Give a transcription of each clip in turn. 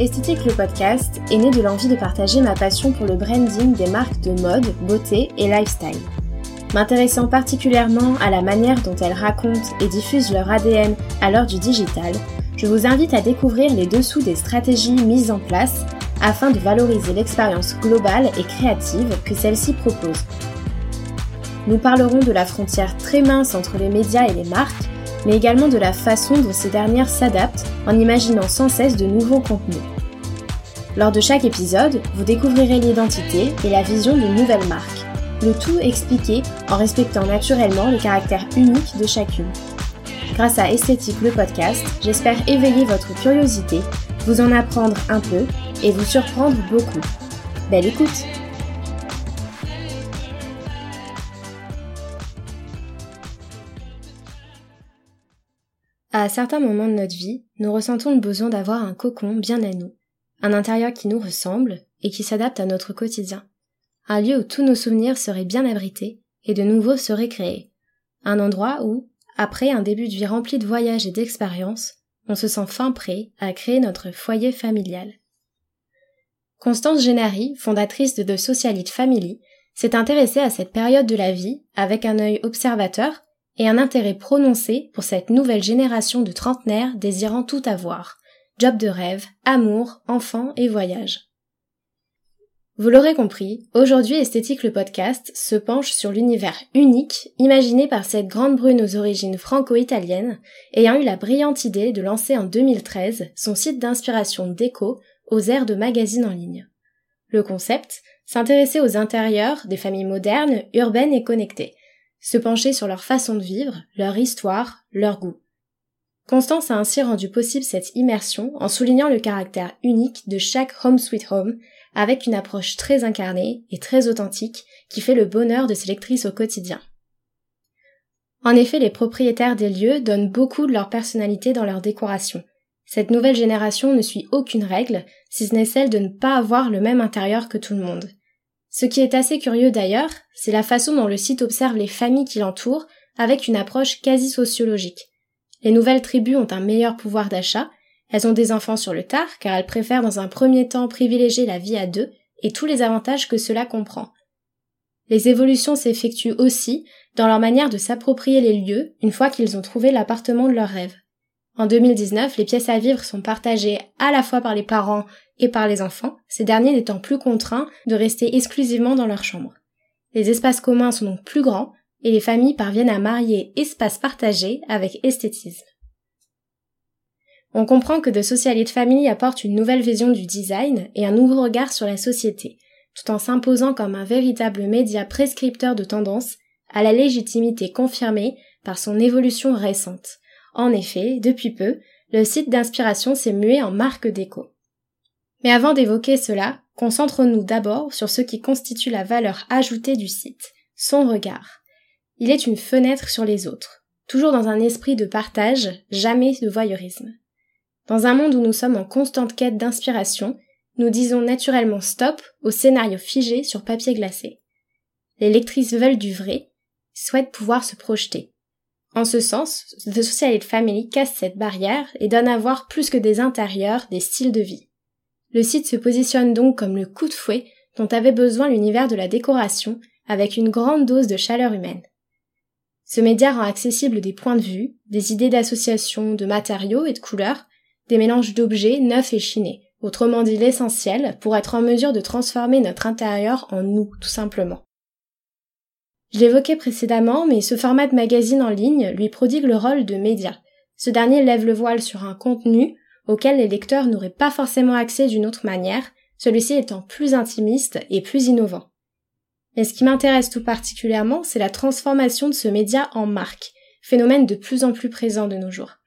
Esthétique le podcast est né de l'envie de partager ma passion pour le branding des marques de mode, beauté et lifestyle. M'intéressant particulièrement à la manière dont elles racontent et diffusent leur ADN à l'heure du digital, je vous invite à découvrir les dessous des stratégies mises en place afin de valoriser l'expérience globale et créative que celles-ci proposent. Nous parlerons de la frontière très mince entre les médias et les marques, mais également de la façon dont ces dernières s'adaptent en imaginant sans cesse de nouveaux contenus. Lors de chaque épisode, vous découvrirez l'identité et la vision d'une nouvelle marque, le tout expliqué en respectant naturellement le caractère unique de chacune. Grâce à Esthétique le podcast, j'espère éveiller votre curiosité, vous en apprendre un peu et vous surprendre beaucoup. Belle écoute À certains moments de notre vie, nous ressentons le besoin d'avoir un cocon bien à nous, un intérieur qui nous ressemble et qui s'adapte à notre quotidien, un lieu où tous nos souvenirs seraient bien abrités et de nouveau seraient créés, un endroit où, après un début de vie rempli de voyages et d'expériences, on se sent fin prêt à créer notre foyer familial. Constance Génary, fondatrice de The Socialite Family, s'est intéressée à cette période de la vie avec un œil observateur et un intérêt prononcé pour cette nouvelle génération de trentenaires désirant tout avoir, job de rêve, amour, enfants et voyage. Vous l'aurez compris, aujourd'hui Esthétique le podcast se penche sur l'univers unique imaginé par cette grande brune aux origines franco-italiennes ayant eu la brillante idée de lancer en 2013 son site d'inspiration déco aux airs de magazines en ligne. Le concept, s'intéresser aux intérieurs des familles modernes, urbaines et connectées, se pencher sur leur façon de vivre, leur histoire, leur goût. Constance a ainsi rendu possible cette immersion en soulignant le caractère unique de chaque Home Sweet Home avec une approche très incarnée et très authentique qui fait le bonheur de ses lectrices au quotidien. En effet, les propriétaires des lieux donnent beaucoup de leur personnalité dans leur décoration. Cette nouvelle génération ne suit aucune règle, si ce n'est celle de ne pas avoir le même intérieur que tout le monde. Ce qui est assez curieux d'ailleurs, c'est la façon dont le site observe les familles qui l'entourent avec une approche quasi sociologique. Les nouvelles tribus ont un meilleur pouvoir d'achat, elles ont des enfants sur le tard car elles préfèrent dans un premier temps privilégier la vie à deux et tous les avantages que cela comprend. Les évolutions s'effectuent aussi dans leur manière de s'approprier les lieux une fois qu'ils ont trouvé l'appartement de leur rêve. En 2019, les pièces à vivre sont partagées à la fois par les parents et par les enfants, ces derniers n'étant plus contraints de rester exclusivement dans leur chambre. Les espaces communs sont donc plus grands et les familles parviennent à marier espace partagé avec esthétisme. On comprend que The Socialite Family apporte une nouvelle vision du design et un nouveau regard sur la société, tout en s'imposant comme un véritable média prescripteur de tendance à la légitimité confirmée par son évolution récente. En effet, depuis peu, le site d'inspiration s'est mué en marque déco. Mais avant d'évoquer cela, concentrons-nous d'abord sur ce qui constitue la valeur ajoutée du site, son regard. Il est une fenêtre sur les autres, toujours dans un esprit de partage, jamais de voyeurisme. Dans un monde où nous sommes en constante quête d'inspiration, nous disons naturellement stop au scénario figé sur papier glacé. Les lectrices veulent du vrai, souhaitent pouvoir se projeter. En ce sens, The Socialite Family casse cette barrière et donne à voir plus que des intérieurs, des styles de vie. Le site se positionne donc comme le coup de fouet dont avait besoin l'univers de la décoration avec une grande dose de chaleur humaine. Ce média rend accessible des points de vue, des idées d'association de matériaux et de couleurs, des mélanges d'objets neufs et chinés, autrement dit l'essentiel pour être en mesure de transformer notre intérieur en nous, tout simplement. Je l'évoquais précédemment, mais ce format de magazine en ligne lui prodigue le rôle de média. Ce dernier lève le voile sur un contenu auquel les lecteurs n'auraient pas forcément accès d'une autre manière, celui-ci étant plus intimiste et plus innovant. Mais ce qui m'intéresse tout particulièrement, c'est la transformation de ce média en marque, phénomène de plus en plus présent de nos jours.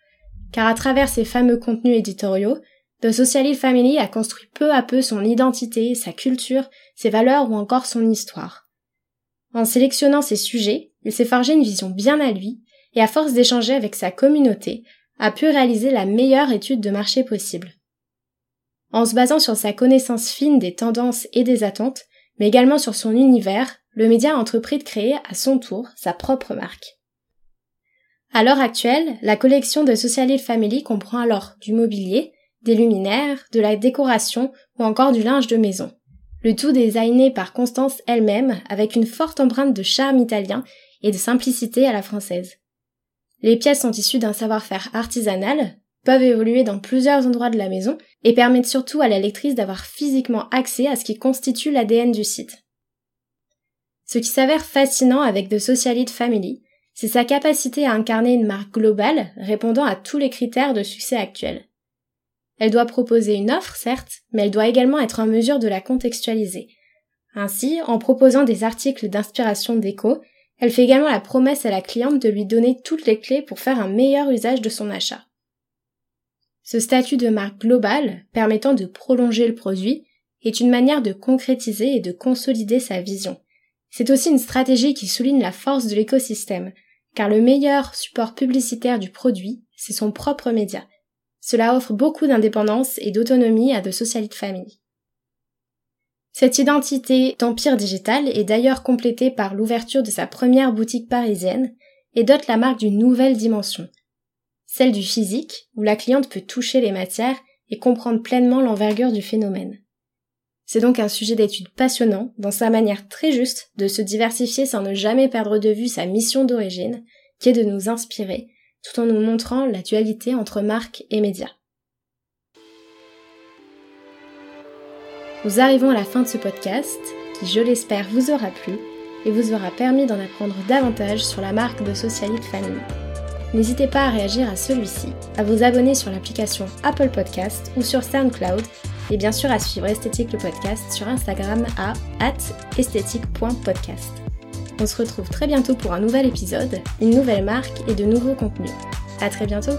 Car à travers ces fameux contenus éditoriaux, The Socialist Family a construit peu à peu son identité, sa culture, ses valeurs ou encore son histoire. En sélectionnant ses sujets, il s'est forgé une vision bien à lui, et à force d'échanger avec sa communauté, a pu réaliser la meilleure étude de marché possible. En se basant sur sa connaissance fine des tendances et des attentes, mais également sur son univers, le média a entrepris de créer à son tour sa propre marque. À l'heure actuelle, la collection de Socialite Family comprend alors du mobilier, des luminaires, de la décoration ou encore du linge de maison. Le tout designé par Constance elle-même avec une forte empreinte de charme italien et de simplicité à la française. Les pièces sont issues d'un savoir-faire artisanal, peuvent évoluer dans plusieurs endroits de la maison et permettent surtout à la lectrice d'avoir physiquement accès à ce qui constitue l'ADN du site. Ce qui s'avère fascinant avec The Socialite Family, c'est sa capacité à incarner une marque globale répondant à tous les critères de succès actuels. Elle doit proposer une offre, certes, mais elle doit également être en mesure de la contextualiser. Ainsi, en proposant des articles d'inspiration déco, elle fait également la promesse à la cliente de lui donner toutes les clés pour faire un meilleur usage de son achat. Ce statut de marque globale, permettant de prolonger le produit, est une manière de concrétiser et de consolider sa vision. C'est aussi une stratégie qui souligne la force de l'écosystème, car le meilleur support publicitaire du produit, c'est son propre média. Cela offre beaucoup d'indépendance et d'autonomie à de Socialite Family. Cette identité d'empire digital est d'ailleurs complétée par l'ouverture de sa première boutique parisienne et dote la marque d'une nouvelle dimension, celle du physique, où la cliente peut toucher les matières et comprendre pleinement l'envergure du phénomène. C'est donc un sujet d'étude passionnant, dans sa manière très juste de se diversifier sans ne jamais perdre de vue sa mission d'origine, qui est de nous inspirer, tout en nous montrant la dualité entre marque et médias. Nous arrivons à la fin de ce podcast, qui je l'espère vous aura plu et vous aura permis d'en apprendre davantage sur la marque de Socialite Family. N'hésitez pas à réagir à celui-ci, à vous abonner sur l'application Apple Podcast ou sur SoundCloud et bien sûr à suivre Esthétique le podcast sur Instagram à esthétique.podcast. On se retrouve très bientôt pour un nouvel épisode, une nouvelle marque et de nouveaux contenus. À très bientôt!